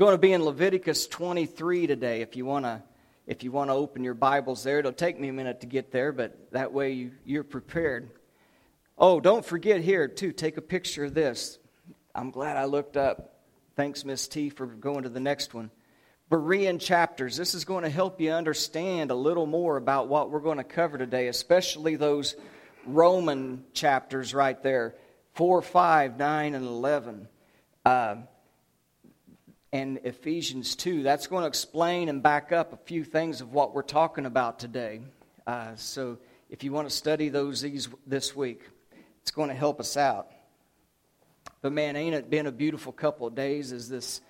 going to be in Leviticus 23 today. If you want to, if you want to open your Bibles there, it'll take me a minute to get there, but that way you, you're prepared. Oh, don't forget here too. Take a picture of this. I'm glad I looked up. Thanks, Miss T, for going to the next one. Berean chapters. This is going to help you understand a little more about what we're going to cover today, especially those Roman chapters right there 4, 5, 9, and 11. Uh, and Ephesians 2. That's going to explain and back up a few things of what we're talking about today. Uh, so if you want to study those these, this week, it's going to help us out. But man, ain't it been a beautiful couple of days as this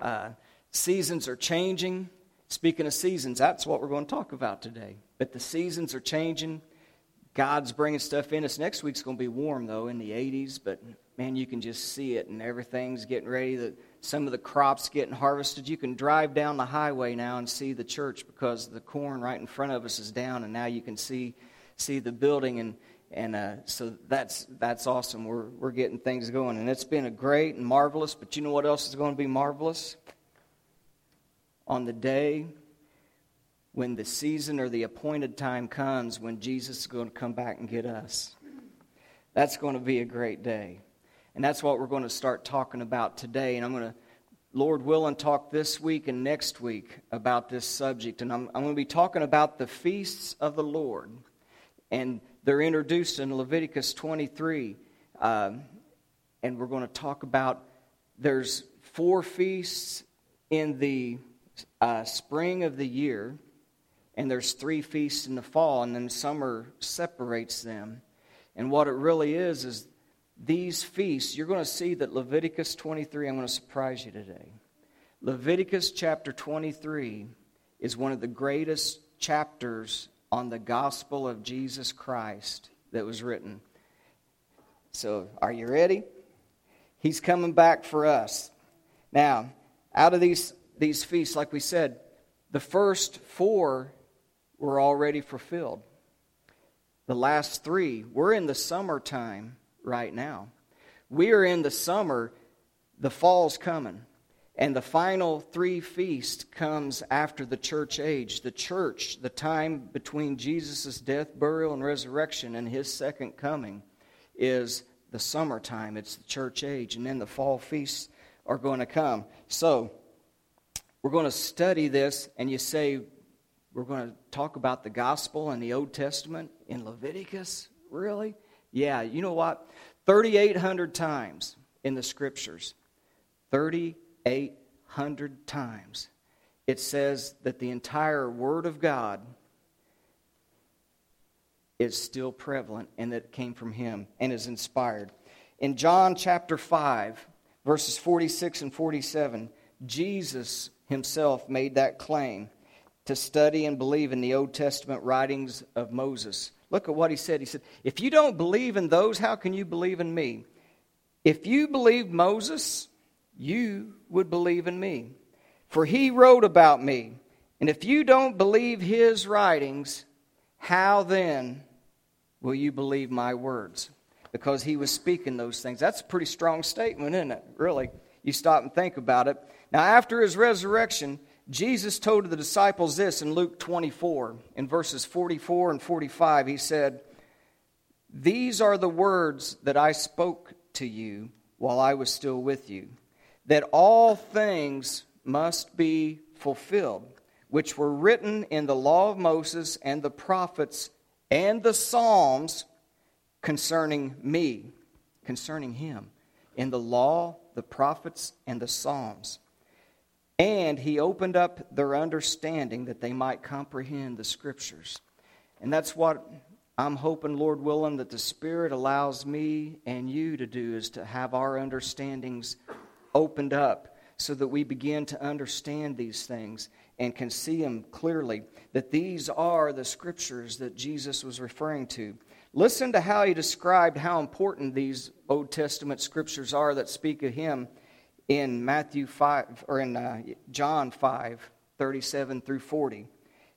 uh, seasons are changing? Speaking of seasons, that's what we're going to talk about today. But the seasons are changing. God's bringing stuff in. Us next week's going to be warm though, in the 80s. But man, you can just see it, and everything's getting ready. The some of the crops getting harvested. You can drive down the highway now and see the church because the corn right in front of us is down, and now you can see see the building and and uh, so that's that's awesome. We're we're getting things going, and it's been a great and marvelous. But you know what else is going to be marvelous? On the day when the season or the appointed time comes, when Jesus is going to come back and get us, that's going to be a great day. And that's what we're going to start talking about today. And I'm going to, Lord willing, talk this week and next week about this subject. And I'm, I'm going to be talking about the feasts of the Lord. And they're introduced in Leviticus 23. Uh, and we're going to talk about there's four feasts in the uh, spring of the year, and there's three feasts in the fall, and then summer separates them. And what it really is is these feasts, you're going to see that Leviticus 23, I'm going to surprise you today. Leviticus chapter 23 is one of the greatest chapters on the gospel of Jesus Christ that was written. So, are you ready? He's coming back for us. Now, out of these, these feasts, like we said, the first four were already fulfilled. The last three, we're in the summertime right now. We are in the summer, the fall's coming. And the final three feast comes after the church age. The church, the time between Jesus' death, burial, and resurrection and his second coming, is the summertime. It's the church age. And then the fall feasts are going to come. So, we're going to study this, and you say, we're going to talk about the gospel and the Old Testament in Leviticus? Really? Yeah, you know what? 3,800 times in the scriptures, 3,800 times, it says that the entire Word of God is still prevalent and that it came from Him and is inspired. In John chapter 5, verses 46 and 47, Jesus himself made that claim to study and believe in the Old Testament writings of Moses. Look at what he said. He said, If you don't believe in those, how can you believe in me? If you believed Moses, you would believe in me. For he wrote about me. And if you don't believe his writings, how then will you believe my words? Because he was speaking those things. That's a pretty strong statement, isn't it? Really. You stop and think about it. Now, after his resurrection, Jesus told the disciples this in Luke 24, in verses 44 and 45. He said, These are the words that I spoke to you while I was still with you, that all things must be fulfilled, which were written in the law of Moses and the prophets and the Psalms concerning me, concerning him, in the law, the prophets, and the Psalms. And he opened up their understanding that they might comprehend the scriptures. And that's what I'm hoping, Lord willing, that the Spirit allows me and you to do is to have our understandings opened up so that we begin to understand these things and can see them clearly. That these are the scriptures that Jesus was referring to. Listen to how he described how important these Old Testament scriptures are that speak of him in Matthew 5 or in uh, John 5 37 through 40.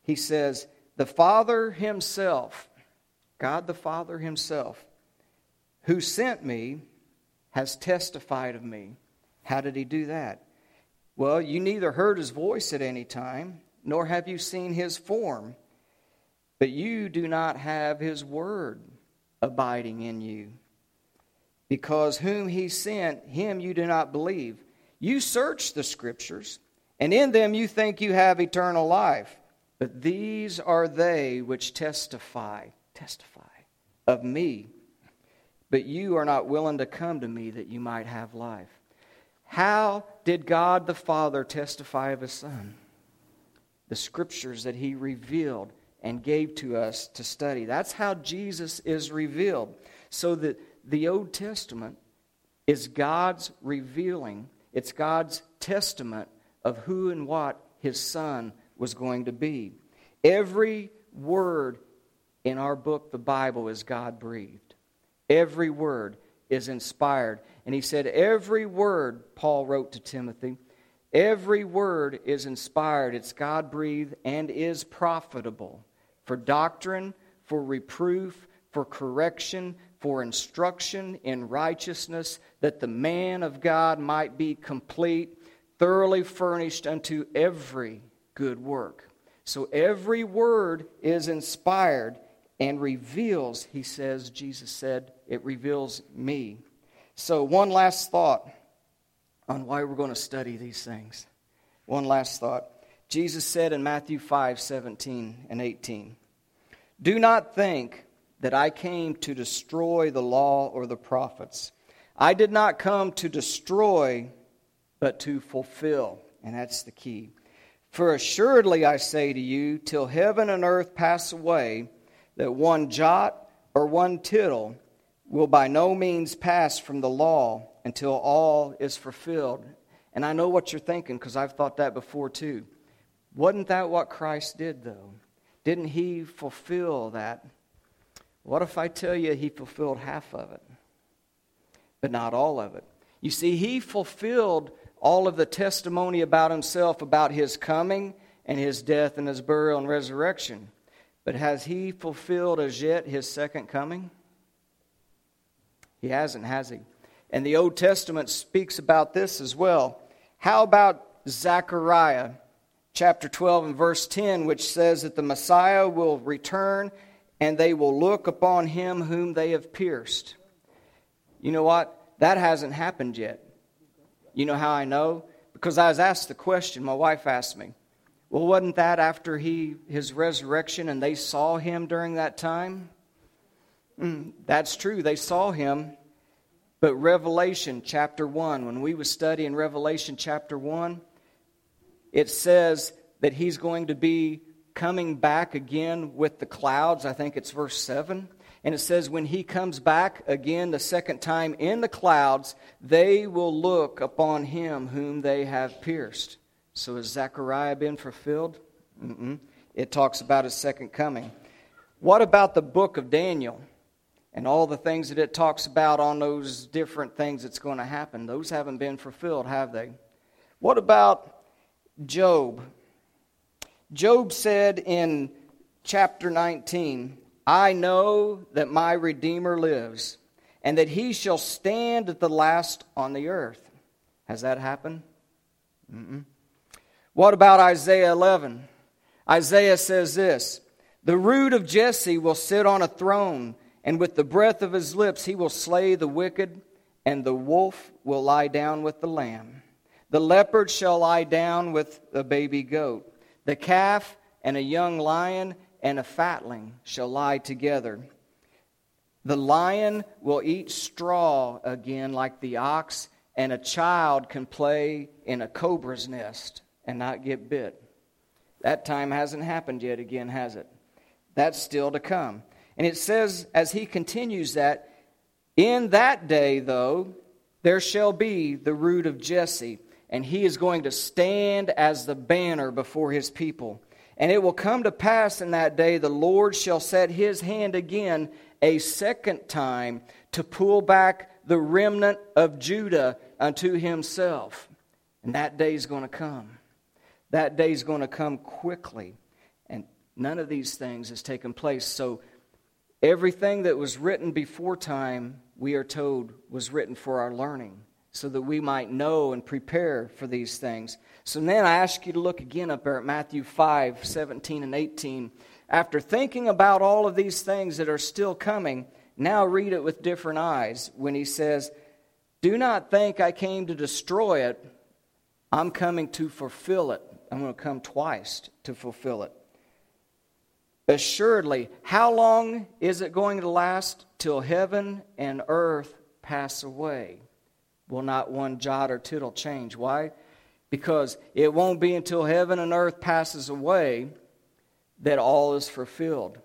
He says, The Father Himself, God the Father Himself, who sent me, has testified of me. How did He do that? Well, you neither heard his voice at any time, nor have you seen his form, but you do not have his word abiding in you. Because whom he sent, him you do not believe. You search the scriptures, and in them you think you have eternal life. But these are they which testify, testify of me. But you are not willing to come to me that you might have life. How did God the Father testify of his Son? The scriptures that he revealed and gave to us to study. That's how Jesus is revealed. So that the Old Testament is God's revealing, it's God's testament of who and what his Son was going to be. Every word in our book, the Bible, is God breathed. Every word is inspired. And he said, Every word, Paul wrote to Timothy, every word is inspired. It's God breathed and is profitable for doctrine, for reproof, for correction, for instruction in righteousness, that the man of God might be complete, thoroughly furnished unto every good work. So every word is inspired and reveals, he says, Jesus said, it reveals me. So, one last thought on why we're going to study these things. One last thought. Jesus said in Matthew 5 17 and 18, Do not think that I came to destroy the law or the prophets. I did not come to destroy, but to fulfill. And that's the key. For assuredly I say to you, till heaven and earth pass away, that one jot or one tittle will by no means pass from the law until all is fulfilled. And I know what you're thinking because I've thought that before too. Wasn't that what Christ did, though? Didn't he fulfill that? What if I tell you he fulfilled half of it, but not all of it? You see, he fulfilled all of the testimony about himself, about his coming and his death and his burial and resurrection. But has he fulfilled as yet his second coming? He hasn't, has he? And the Old Testament speaks about this as well. How about Zechariah chapter 12 and verse 10, which says that the Messiah will return and they will look upon him whom they have pierced? You know what? That hasn't happened yet. You know how I know? Because I was asked the question, my wife asked me. Well, wasn't that after he, his resurrection and they saw him during that time? Mm, that's true. They saw him. But Revelation chapter 1, when we were studying Revelation chapter 1, it says that he's going to be coming back again with the clouds. I think it's verse 7. And it says, when he comes back again the second time in the clouds, they will look upon him whom they have pierced. So has Zechariah been fulfilled? Mm-mm. It talks about his second coming. What about the book of Daniel and all the things that it talks about on those different things that's going to happen? Those haven't been fulfilled, have they? What about Job? Job said in chapter 19, I know that my Redeemer lives, and that he shall stand at the last on the earth. Has that happened? Mm-mm. What about Isaiah 11? Isaiah says this The root of Jesse will sit on a throne, and with the breath of his lips he will slay the wicked, and the wolf will lie down with the lamb. The leopard shall lie down with the baby goat. The calf and a young lion and a fatling shall lie together. The lion will eat straw again like the ox, and a child can play in a cobra's nest and not get bit. That time hasn't happened yet again, has it? That's still to come. And it says, as he continues that, in that day, though, there shall be the root of Jesse, and he is going to stand as the banner before his people. And it will come to pass in that day, the Lord shall set his hand again a second time to pull back the remnant of Judah unto himself. And that day is going to come. That day is going to come quickly. And none of these things has taken place. So everything that was written before time, we are told, was written for our learning. So that we might know and prepare for these things. So then I ask you to look again up there at Matthew 5 17 and 18. After thinking about all of these things that are still coming, now read it with different eyes when he says, Do not think I came to destroy it. I'm coming to fulfill it. I'm going to come twice to fulfill it. Assuredly, how long is it going to last? Till heaven and earth pass away. Will not one jot or tittle change. Why? Because it won't be until heaven and earth passes away that all is fulfilled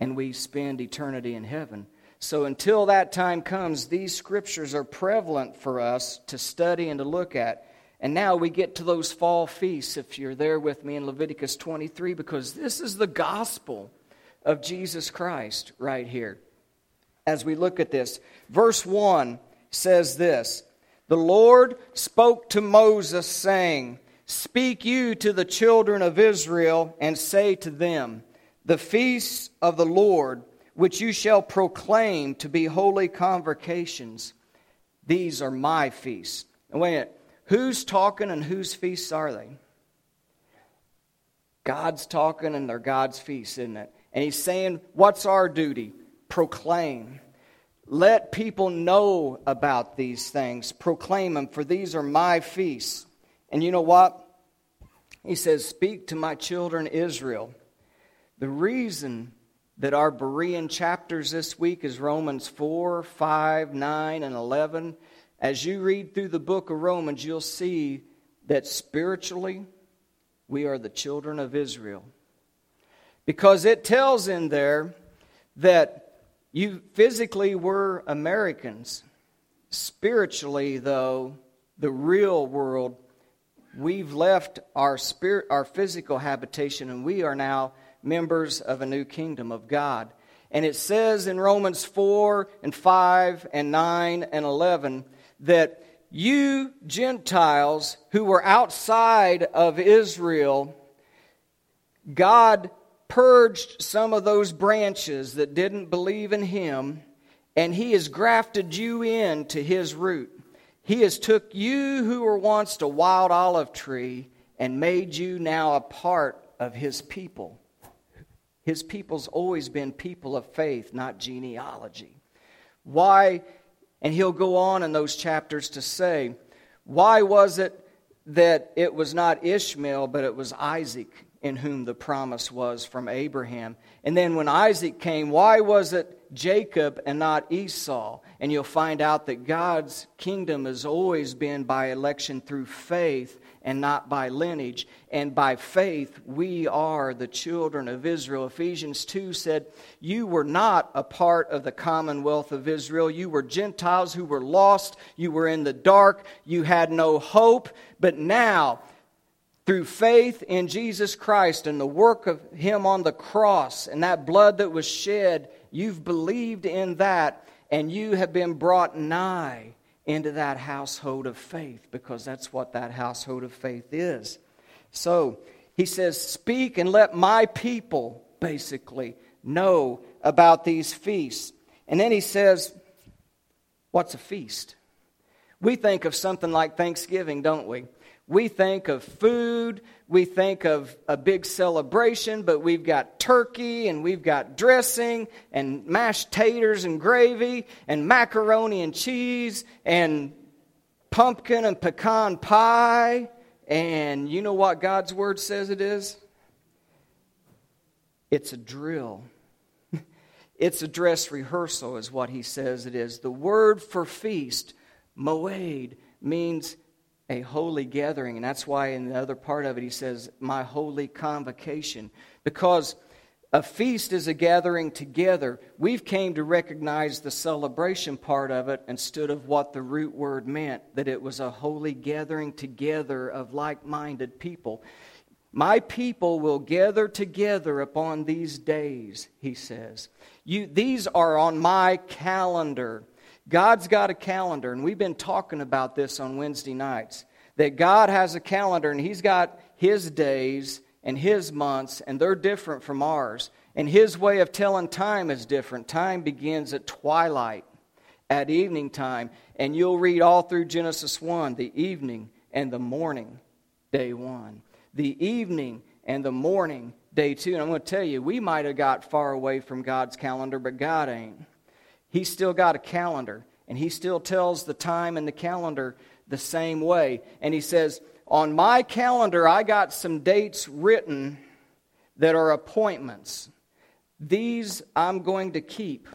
and we spend eternity in heaven. So until that time comes, these scriptures are prevalent for us to study and to look at. And now we get to those fall feasts, if you're there with me in Leviticus 23, because this is the gospel of Jesus Christ right here. As we look at this, verse 1 says this The Lord spoke to Moses, saying, Speak you to the children of Israel, and say to them, The feasts of the Lord, which you shall proclaim to be holy convocations, these are my feasts. And wait a minute. Who's talking and whose feasts are they? God's talking and they're God's feasts, isn't it? And he's saying, What's our duty? Proclaim. Let people know about these things. Proclaim them, for these are my feasts. And you know what? He says, Speak to my children Israel. The reason that our Berean chapters this week is Romans 4, 5, 9, and 11 as you read through the book of Romans, you'll see that spiritually, we are the children of Israel. Because it tells in there that you physically were Americans. Spiritually, though, the real world, we've left our spirit, our physical habitation, and we are now members of a new kingdom of God. And it says in Romans 4 and 5 and 9 and 11 that you Gentiles who were outside of Israel, God purged some of those branches that didn't believe in Him, and He has grafted you in to His root. He has took you who were once a wild olive tree and made you now a part of His people. His people's always been people of faith, not genealogy. Why and he'll go on in those chapters to say, why was it that it was not Ishmael, but it was Isaac in whom the promise was from Abraham? And then when Isaac came, why was it Jacob and not Esau? And you'll find out that God's kingdom has always been by election through faith and not by lineage. And by faith, we are the children of Israel. Ephesians 2 said, You were not a part of the commonwealth of Israel. You were Gentiles who were lost. You were in the dark. You had no hope. But now, through faith in Jesus Christ and the work of Him on the cross and that blood that was shed, you've believed in that and you have been brought nigh into that household of faith because that's what that household of faith is. So he says, Speak and let my people basically know about these feasts. And then he says, What's a feast? We think of something like Thanksgiving, don't we? We think of food, we think of a big celebration, but we've got turkey and we've got dressing and mashed taters and gravy and macaroni and cheese and pumpkin and pecan pie. And you know what God's word says it is? It's a drill. it's a dress rehearsal, is what he says it is. The word for feast, moed, means a holy gathering. And that's why in the other part of it he says, My holy convocation. Because a feast is a gathering together. We've came to recognize the celebration part of it instead of what the root word meant, that it was a holy gathering together of like minded people. My people will gather together upon these days, he says. You, these are on my calendar. God's got a calendar, and we've been talking about this on Wednesday nights. That God has a calendar, and He's got His days and His months, and they're different from ours. And His way of telling time is different. Time begins at twilight at evening time. And you'll read all through Genesis 1 the evening and the morning, day one. The evening and the morning, day two. And I'm going to tell you, we might have got far away from God's calendar, but God ain't. He's still got a calendar, and He still tells the time and the calendar the same way. And He says, On my calendar, I got some dates written that are appointments. These I'm going to keep.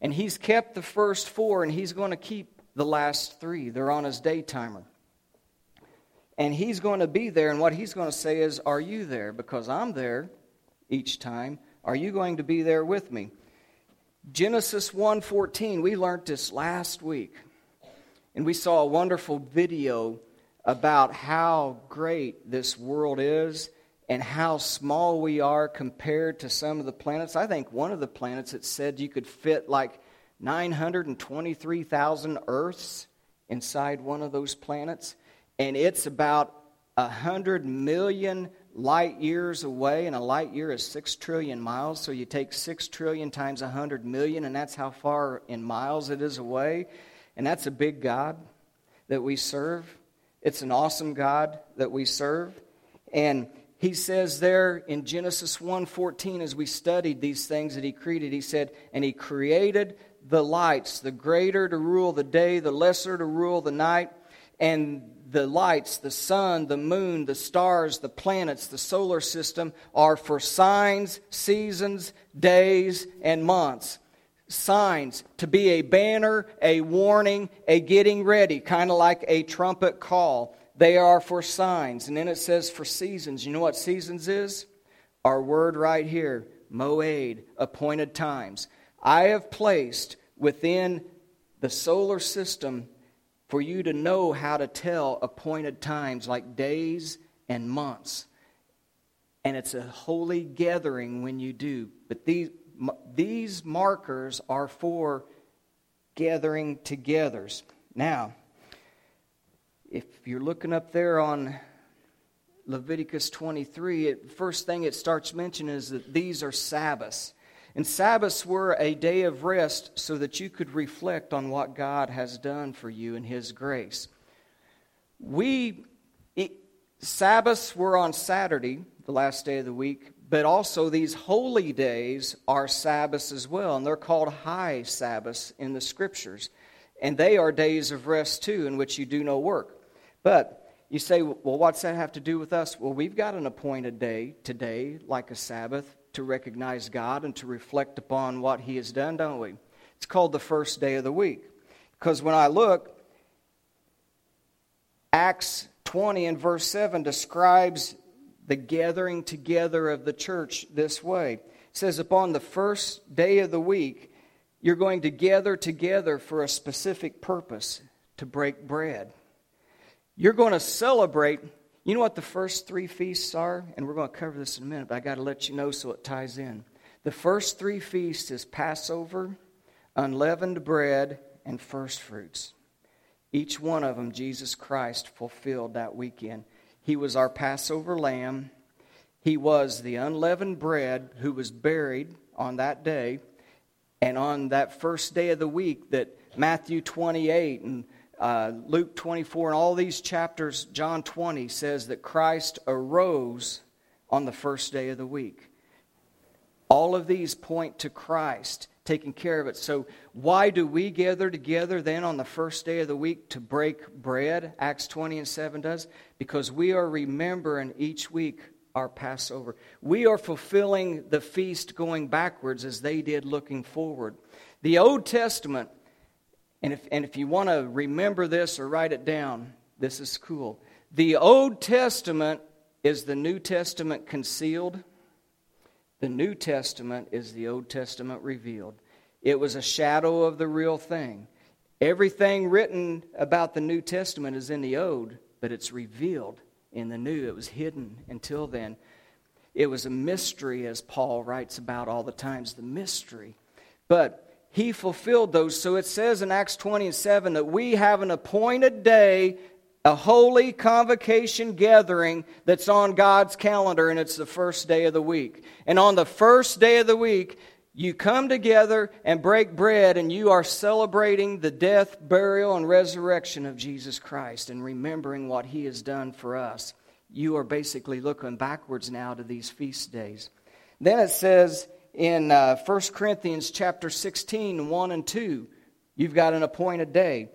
And He's kept the first four, and He's going to keep the last three. They're on His day timer. And He's going to be there, and what He's going to say is, Are you there? Because I'm there each time. Are you going to be there with me? Genesis 1:14, we learned this last week. And we saw a wonderful video about how great this world is and how small we are compared to some of the planets. I think one of the planets it said you could fit like 923,000 Earths inside one of those planets. And it's about 100 million light years away, and a light year is 6 trillion miles. So you take 6 trillion times 100 million, and that's how far in miles it is away. And that's a big God that we serve. It's an awesome God that we serve. And he says there in Genesis 1:14 as we studied these things that he created, he said, "And he created the lights, the greater to rule the day, the lesser to rule the night, and the lights, the sun, the moon, the stars, the planets, the solar system are for signs, seasons, days, and months. Signs to be a banner, a warning, a getting ready, kind of like a trumpet call. They are for signs. And then it says for seasons. You know what seasons is? Our word right here, moed, appointed times. I have placed within the solar system for you to know how to tell appointed times like days and months. And it's a holy gathering when you do. But these, these markers are for gathering togethers. Now, if you're looking up there on Leviticus 23, it, first thing it starts mentioning is that these are Sabbaths. And Sabbaths were a day of rest so that you could reflect on what God has done for you in His grace. We, it, Sabbaths were on Saturday, the last day of the week, but also these holy days are Sabbaths as well, and they're called high Sabbaths in the Scriptures. And they are days of rest too, in which you do no work. But you say, well, what's that have to do with us? Well, we've got an appointed day today, like a Sabbath, to recognize God and to reflect upon what He has done, don't we? It's called the first day of the week. Because when I look, Acts 20 and verse 7 describes the gathering together of the church this way. It says, Upon the first day of the week, you're going to gather together for a specific purpose to break bread. You're going to celebrate you know what the first three feasts are? And we're going to cover this in a minute, but I got to let you know so it ties in. The first three feasts is Passover, unleavened bread, and first fruits. Each one of them, Jesus Christ fulfilled that weekend. He was our Passover lamb. He was the unleavened bread who was buried on that day. And on that first day of the week, that Matthew 28 and uh, Luke 24 and all these chapters, John 20 says that Christ arose on the first day of the week. All of these point to Christ taking care of it. So, why do we gather together then on the first day of the week to break bread? Acts 20 and 7 does. Because we are remembering each week our Passover. We are fulfilling the feast going backwards as they did looking forward. The Old Testament and if, and if you want to remember this or write it down, this is cool. The Old Testament is the New Testament concealed, the New Testament is the Old Testament revealed. It was a shadow of the real thing. Everything written about the New Testament is in the Old, but it's revealed in the New. It was hidden until then. It was a mystery, as Paul writes about all the times, the mystery. But he fulfilled those. So it says in Acts 20 and 7 that we have an appointed day, a holy convocation gathering that's on God's calendar, and it's the first day of the week. And on the first day of the week, You come together and break bread, and you are celebrating the death, burial, and resurrection of Jesus Christ and remembering what he has done for us. You are basically looking backwards now to these feast days. Then it says in uh, 1 Corinthians chapter 16, 1 and 2, you've got an appointed day.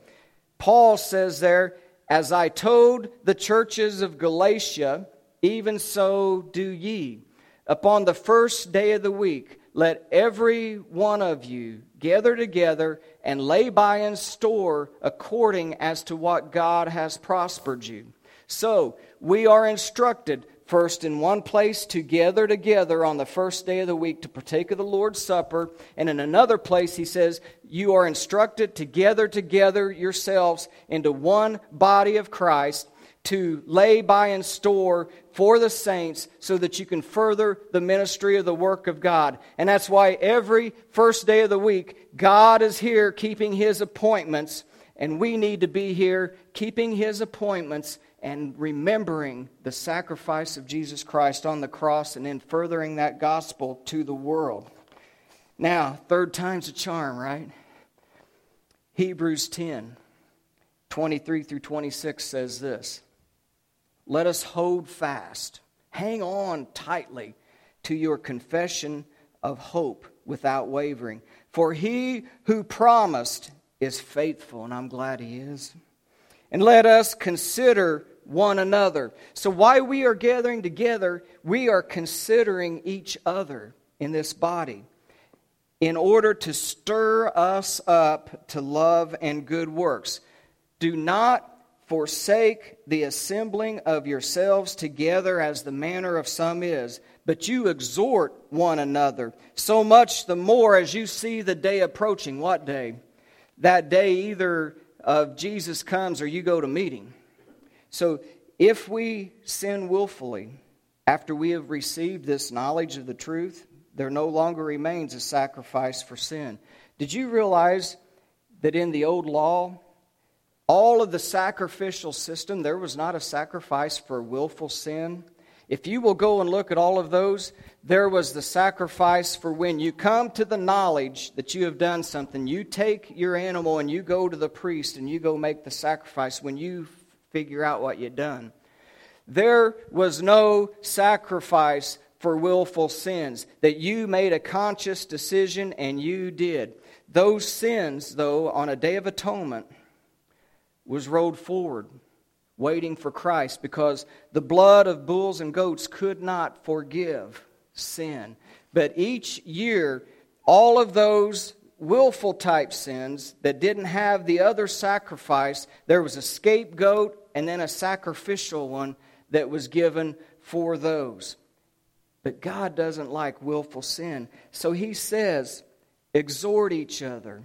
Paul says there, As I told the churches of Galatia, even so do ye. Upon the first day of the week, let every one of you gather together and lay by in store according as to what God has prospered you. So, we are instructed first in one place to gather together on the first day of the week to partake of the Lord's Supper, and in another place, he says, you are instructed to gather together yourselves into one body of Christ to lay by and store for the saints so that you can further the ministry of the work of God. And that's why every first day of the week, God is here keeping his appointments, and we need to be here keeping his appointments and remembering the sacrifice of Jesus Christ on the cross and then furthering that gospel to the world. Now, third time's a charm, right? Hebrews 10 23 through 26 says this. Let us hold fast, hang on tightly to your confession of hope without wavering. For he who promised is faithful, and I'm glad he is. And let us consider one another. So, why we are gathering together, we are considering each other in this body in order to stir us up to love and good works. Do not forsake the assembling of yourselves together as the manner of some is, but you exhort one another, so much the more as you see the day approaching. What day? That day either of Jesus comes or you go to meeting. So if we sin willfully after we have received this knowledge of the truth, there no longer remains a sacrifice for sin. Did you realize that in the old law, all of the sacrificial system, there was not a sacrifice for willful sin. If you will go and look at all of those, there was the sacrifice for when you come to the knowledge that you have done something. You take your animal and you go to the priest and you go make the sacrifice when you figure out what you've done. There was no sacrifice for willful sins, that you made a conscious decision and you did. Those sins, though, on a day of atonement, was rolled forward, waiting for Christ, because the blood of bulls and goats could not forgive sin. But each year, all of those willful type sins that didn't have the other sacrifice, there was a scapegoat and then a sacrificial one that was given for those. But God doesn't like willful sin. So he says, exhort each other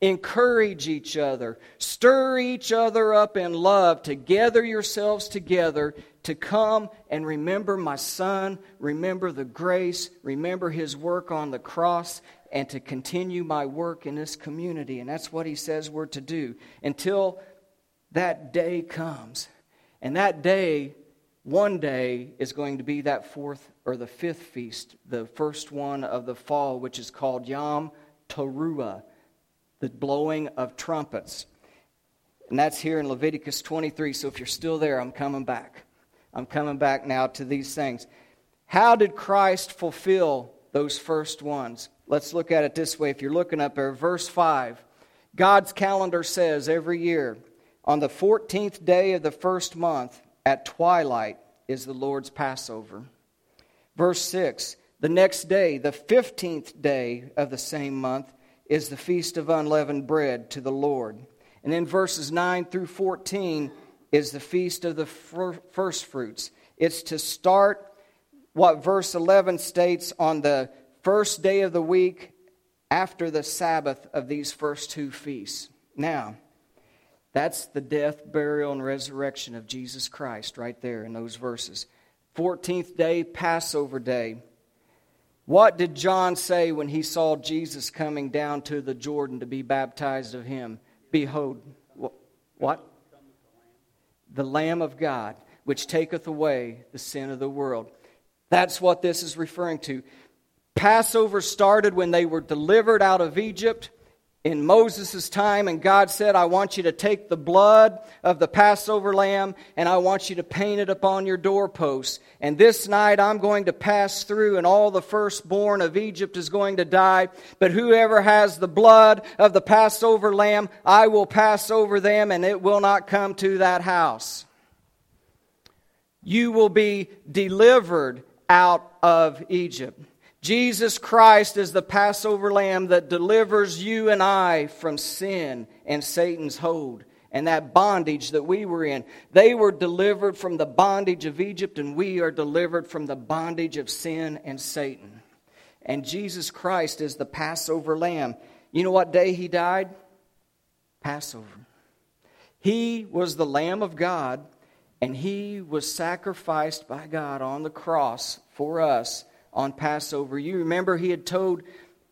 encourage each other, stir each other up in love to gather yourselves together to come and remember my son, remember the grace, remember his work on the cross, and to continue my work in this community. And that's what he says we're to do until that day comes. And that day, one day, is going to be that fourth or the fifth feast, the first one of the fall, which is called Yom Teruah the blowing of trumpets. And that's here in Leviticus 23. So if you're still there, I'm coming back. I'm coming back now to these things. How did Christ fulfill those first ones? Let's look at it this way. If you're looking up there, verse 5, God's calendar says every year, on the 14th day of the first month at twilight is the Lord's Passover. Verse 6, the next day, the 15th day of the same month, is the feast of unleavened bread to the Lord. And then verses 9 through 14 is the feast of the first fruits. It's to start what verse 11 states on the first day of the week after the Sabbath of these first two feasts. Now, that's the death, burial, and resurrection of Jesus Christ right there in those verses. 14th day, Passover day. What did John say when he saw Jesus coming down to the Jordan to be baptized of him? Behold, what? The Lamb of God, which taketh away the sin of the world. That's what this is referring to. Passover started when they were delivered out of Egypt in Moses' time, and God said, I want you to take the blood of the Passover lamb and I want you to paint it upon your doorposts. And this night I'm going to pass through, and all the firstborn of Egypt is going to die. But whoever has the blood of the Passover lamb, I will pass over them, and it will not come to that house. You will be delivered out of Egypt. Jesus Christ is the Passover lamb that delivers you and I from sin and Satan's hold and that bondage that we were in. They were delivered from the bondage of Egypt, and we are delivered from the bondage of sin and Satan. And Jesus Christ is the Passover lamb. You know what day he died? Passover. He was the Lamb of God, and he was sacrificed by God on the cross for us on Passover. You remember he had told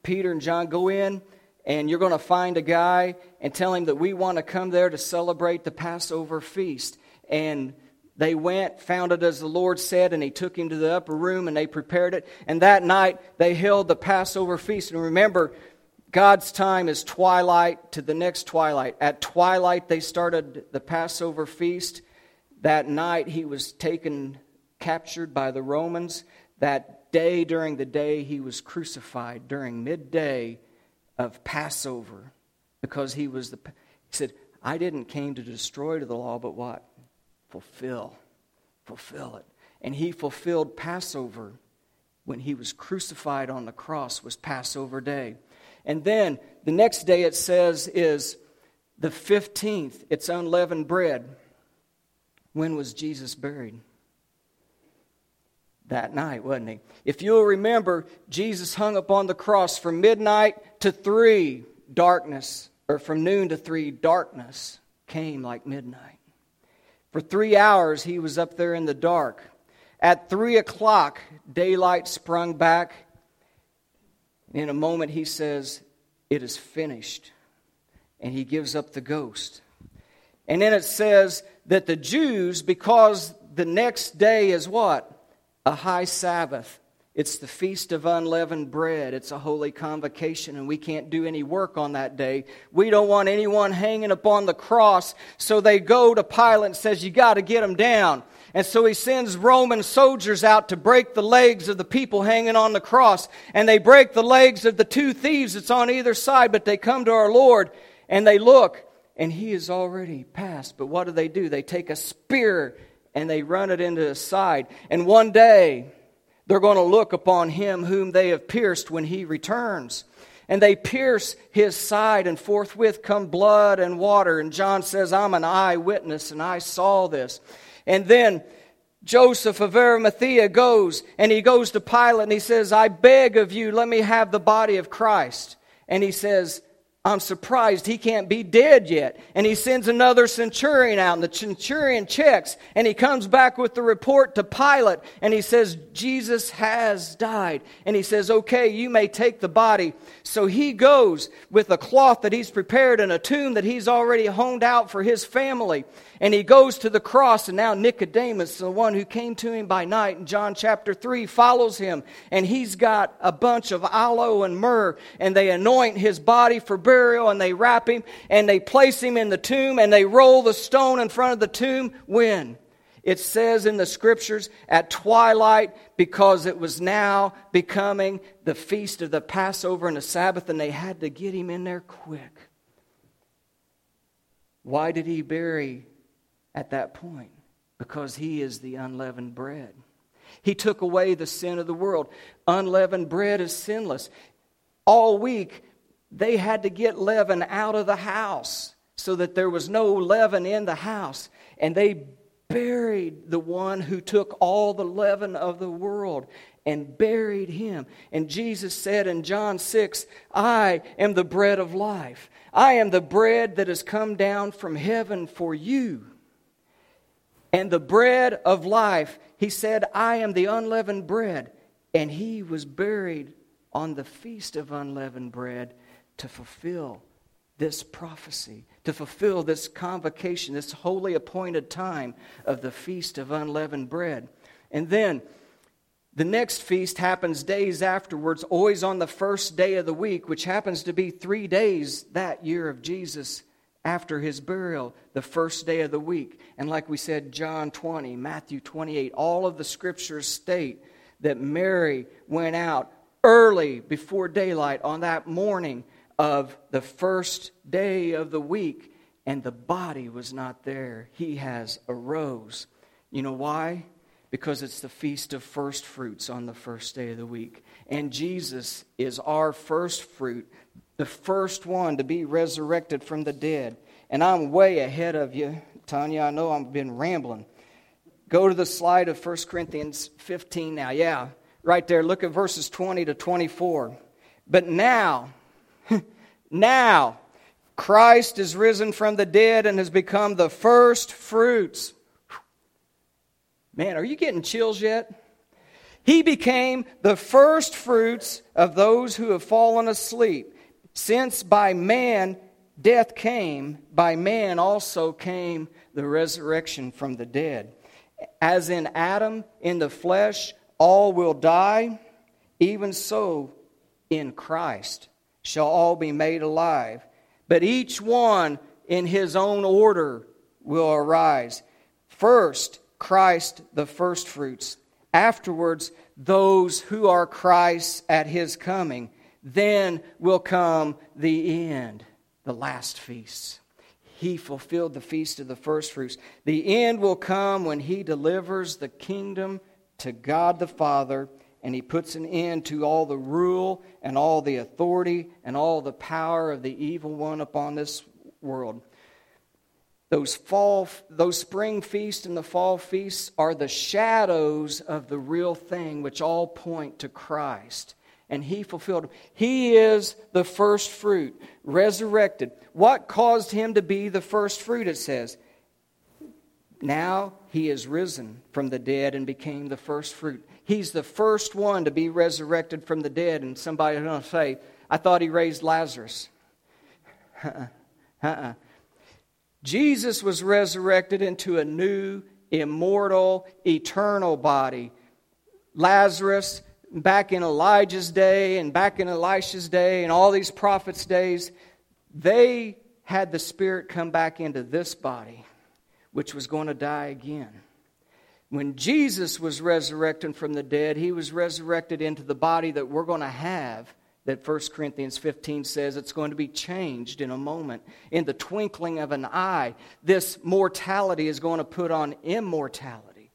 Peter and John, Go in and you're going to find a guy and tell him that we want to come there to celebrate the Passover feast. And they went, found it as the Lord said, and he took him to the upper room and they prepared it. And that night they held the Passover feast. And remember, God's time is twilight to the next twilight. At twilight, they started the Passover feast. That night, he was taken, captured by the Romans. That day during the day he was crucified, during midday of Passover, because he was the. He said, I didn't came to destroy the law, but what? Fulfill. Fulfill it. And he fulfilled Passover when he was crucified on the cross, was Passover day. And then the next day it says is the 15th, it's unleavened bread. When was Jesus buried? That night, wasn't he? If you'll remember, Jesus hung upon the cross from midnight to three, darkness, or from noon to three, darkness came like midnight. For three hours, he was up there in the dark. At three o'clock, daylight sprung back. In a moment, he says, It is finished. And he gives up the ghost. And then it says that the Jews, because the next day is what? A high Sabbath. It's the Feast of Unleavened Bread. It's a holy convocation, and we can't do any work on that day. We don't want anyone hanging upon the cross, so they go to Pilate and says, You got to get them down. And so he sends Roman soldiers out to break the legs of the people hanging on the cross. And they break the legs of the two thieves that's on either side, but they come to our Lord and they look, and he is already passed. But what do they do? They take a spear and they run it into his side. And one day, they're going to look upon him whom they have pierced when he returns. And they pierce his side, and forthwith come blood and water. And John says, I'm an eyewitness, and I saw this. And then Joseph of Arimathea goes, and he goes to Pilate, and he says, I beg of you, let me have the body of Christ. And he says, I'm surprised he can't be dead yet. And he sends another centurion out, and the centurion checks, and he comes back with the report to Pilate, and he says, Jesus has died. And he says, Okay, you may take the body. So he goes with a cloth that he's prepared and a tomb that he's already honed out for his family. And he goes to the cross, and now Nicodemus, the one who came to him by night in John chapter 3, follows him. And he's got a bunch of aloe and myrrh, and they anoint his body for burial, and they wrap him, and they place him in the tomb, and they roll the stone in front of the tomb. When? It says in the scriptures at twilight because it was now becoming the feast of the Passover and the Sabbath, and they had to get him in there quick. Why did he bury at that point because he is the unleavened bread. He took away the sin of the world. Unleavened bread is sinless. All week, they had to get leaven out of the house so that there was no leaven in the house. And they buried the one who took all the leaven of the world and buried him. And Jesus said in John 6, I am the bread of life. I am the bread that has come down from heaven for you and the bread of life. He said, I am the unleavened bread. And he was buried on the feast of unleavened bread to fulfill this prophecy, to fulfill this convocation, this holy appointed time of the feast of unleavened bread. And then The next feast happens days afterwards, always on the first day of the week, which happens to be three days that year of Jesus after his burial, the first day of the week. And like we said, John 20, Matthew 28, all of the scriptures state that Mary went out early before daylight on that morning of the first day of the week, and the body was not there. He has arose. You know why? because it's the feast of first fruits on the first day of the week. And Jesus is our first fruit, the first one to be resurrected from the dead. And I'm way ahead of you, Tanya. I know I've been rambling. Go to the slide of 1 Corinthians 15 now. Yeah, right there. Look at verses 20 to 24. But now, now, Christ is risen from the dead and has become the first fruits Man, are you getting chills yet? He became the first fruits of those who have fallen asleep. Since by man death came, by man also came the resurrection from the dead. As in Adam, in the flesh, all will die, even so in Christ shall all be made alive. But each one in his own order will arise. First, Christ the firstfruits. Afterwards, those who are Christ's at his coming. Then will come the end, the last feast. He fulfilled the feast of the firstfruits. The end will come when he delivers the kingdom to God the Father and he puts an end to all the rule and all the authority and all the power of the evil one upon this world. Those fall, those spring feasts and the fall feasts are the shadows of the real thing, which all point to Christ. And he fulfilled. He is the first fruit, resurrected. What caused him to be the first fruit? It says. Now he is risen from the dead and became the first fruit. He's the first one to be resurrected from the dead. And somebody's going to say, I thought he raised Lazarus. Uh-uh. Uh-uh. Jesus was resurrected into a new, immortal, eternal body. Lazarus, back in Elijah's day and back in Elisha's day and all these prophets' days, they had the Spirit come back into this body, which was going to die again. When Jesus was resurrected from the dead, he was resurrected into the body that we're going to have that 1 Corinthians 15 says it's going to be changed in a moment. In the twinkling of an eye, this mortality is going to put on immortality.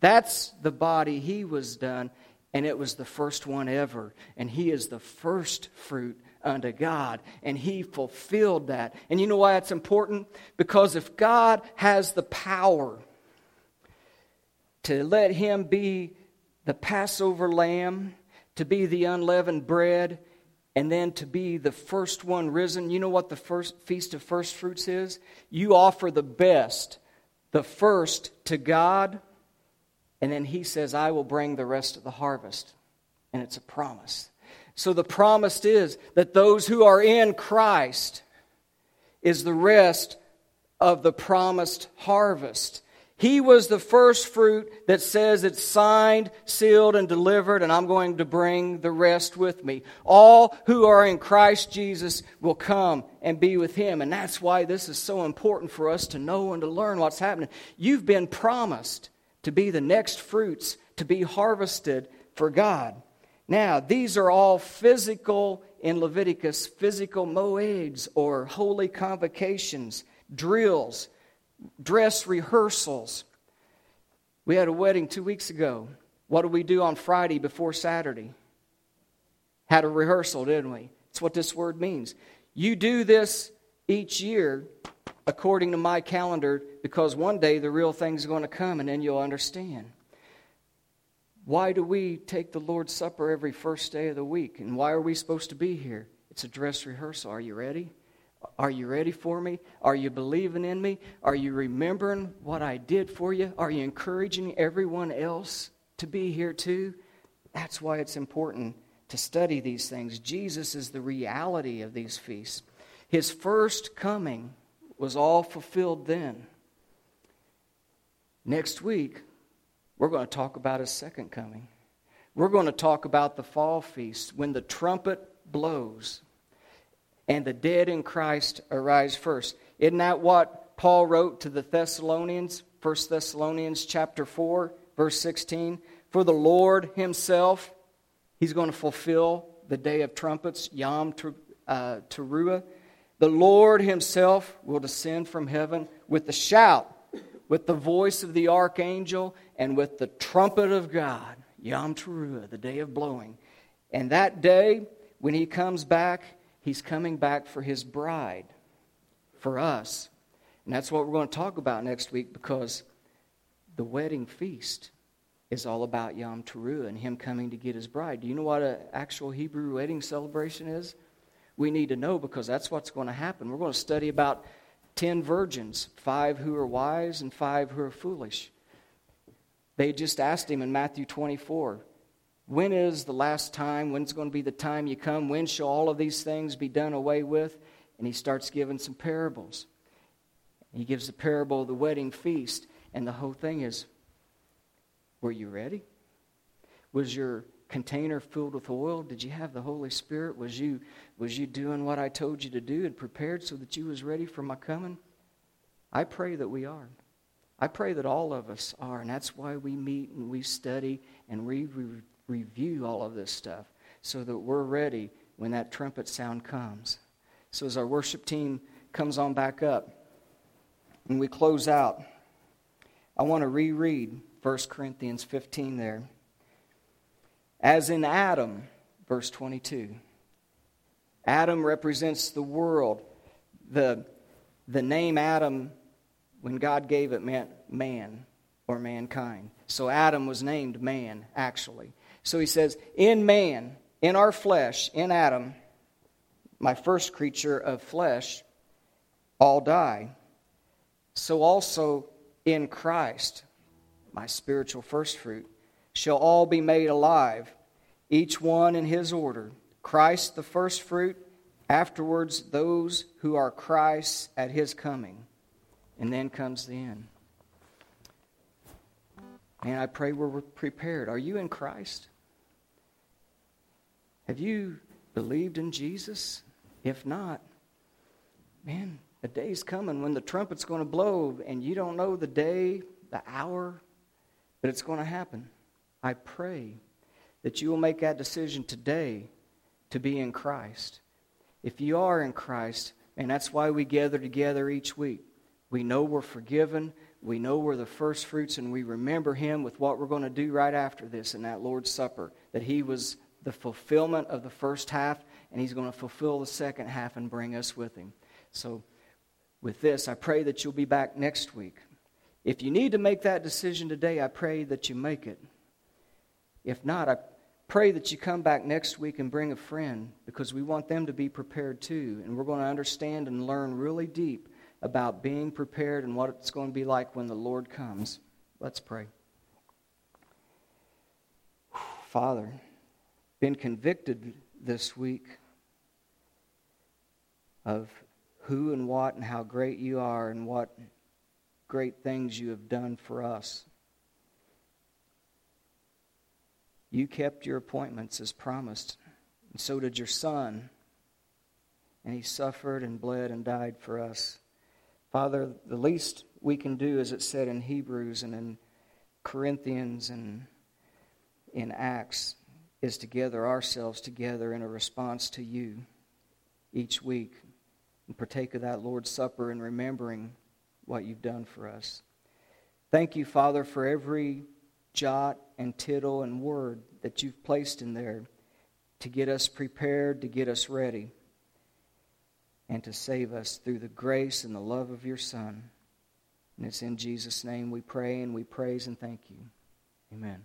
That's the body he was done, and it was the first one ever. And he is the first fruit unto God, and he fulfilled that. And you know why that's important? Because if God has the power to let him be the Passover lamb, to be the unleavened bread, and then to be the first one risen. You know what the first feast of first fruits is? You offer the best, the first to God, and then he says, I will bring the rest of the harvest. And it's a promise. So the promise is that those who are in Christ is the rest of the promised harvest. He was the first fruit that says it's signed, sealed, and delivered, and I'm going to bring the rest with me. All who are in Christ Jesus will come and be with Him. And that's why this is so important for us to know and to learn what's happening. You've been promised to be the next fruits to be harvested for God. Now, these are all physical, in Leviticus, physical moeds or holy convocations, drills dress rehearsals. We had a wedding two weeks ago. What did we do on Friday before Saturday? Had a rehearsal, didn't we? That's what this word means. You do this each year according to my calendar because one day the real thing's going to come and then you'll understand. Why do we take the Lord's Supper every first day of the week? And why are we supposed to be here? It's a dress rehearsal. Are you ready? Are you ready for me? Are you believing in me? Are you remembering what I did for you? Are you encouraging everyone else to be here too? That's why it's important to study these things. Jesus is the reality of these feasts. His first coming was all fulfilled then. Next week, we're going to talk about his second coming. We're going to talk about the fall feast when the trumpet blows and the dead in Christ arise first. Isn't that what Paul wrote to the Thessalonians? 1 Thessalonians chapter 4, verse 16. For the Lord himself, he's going to fulfill the day of trumpets, Yom uh, Teruah. The Lord himself will descend from heaven with the shout, with the voice of the archangel, and with the trumpet of God, Yom Teruah, the day of blowing. And that day, when he comes back, he's coming back for his bride, for us. And that's what we're going to talk about next week because the wedding feast is all about Yom Teruah and him coming to get his bride. Do you know what an actual Hebrew wedding celebration is? we need to know because that's what's going to happen. We're going to study about 10 virgins, five who are wise and five who are foolish. They just asked him in Matthew 24, When is the last time? When's going to be the time you come? When shall all of these things be done away with? And he starts giving some parables. He gives the parable of the wedding feast, and the whole thing is Were you ready? Was your container filled with oil? Did you have the Holy Spirit? Was you, was you doing what I told you to do and prepared so that you was ready for my coming? I pray that we are. I pray that all of us are, and that's why we meet and we study and we re- review all of this stuff so that we're ready when that trumpet sound comes. So as our worship team comes on back up and we close out, I want to reread 1 Corinthians 15 there. As in Adam, verse 22. Adam represents the world. The, the name Adam, when God gave it, meant man or mankind. So Adam was named man, actually. So he says, In man, in our flesh, in Adam, my first creature of flesh, all die. So also in Christ, my spiritual firstfruit, shall all be made alive, each one in his order. Christ the firstfruit, afterwards those who are Christ's at his coming. And then comes the end. And I pray we're prepared. Are you in Christ? Have you believed in Jesus? If not, man, a day's coming when the trumpet's going to blow and you don't know the day, the hour, but it's going to happen. I pray that you will make that decision today to be in Christ. If you are in Christ, and that's why we gather together each week. We know we're forgiven. We know we're the first fruits, and we remember Him with what we're going to do right after this in that Lord's Supper. That He was the fulfillment of the first half, and He's going to fulfill the second half and bring us with Him. So, with this, I pray that you'll be back next week. If you need to make that decision today, I pray that you make it. If not, I pray that you come back next week and bring a friend because we want them to be prepared too. And we're going to understand and learn really deep about being prepared and what it's going to be like when the Lord comes. Let's pray. Father, been convicted this week of who and what and how great you are and what great things you have done for us. You kept your appointments as promised, and so did your Son. And he suffered and bled and died for us. Father, the least we can do, as it said in Hebrews and in Corinthians and in Acts, is to gather ourselves together in a response to you each week and partake of that Lord's Supper and remembering what you've done for us. Thank you, Father, for every jot and tittle and word that you've placed in there to get us prepared, to get us ready, and to save us through the grace and the love of your Son. And it's in Jesus' name we pray and we praise and thank you. Amen.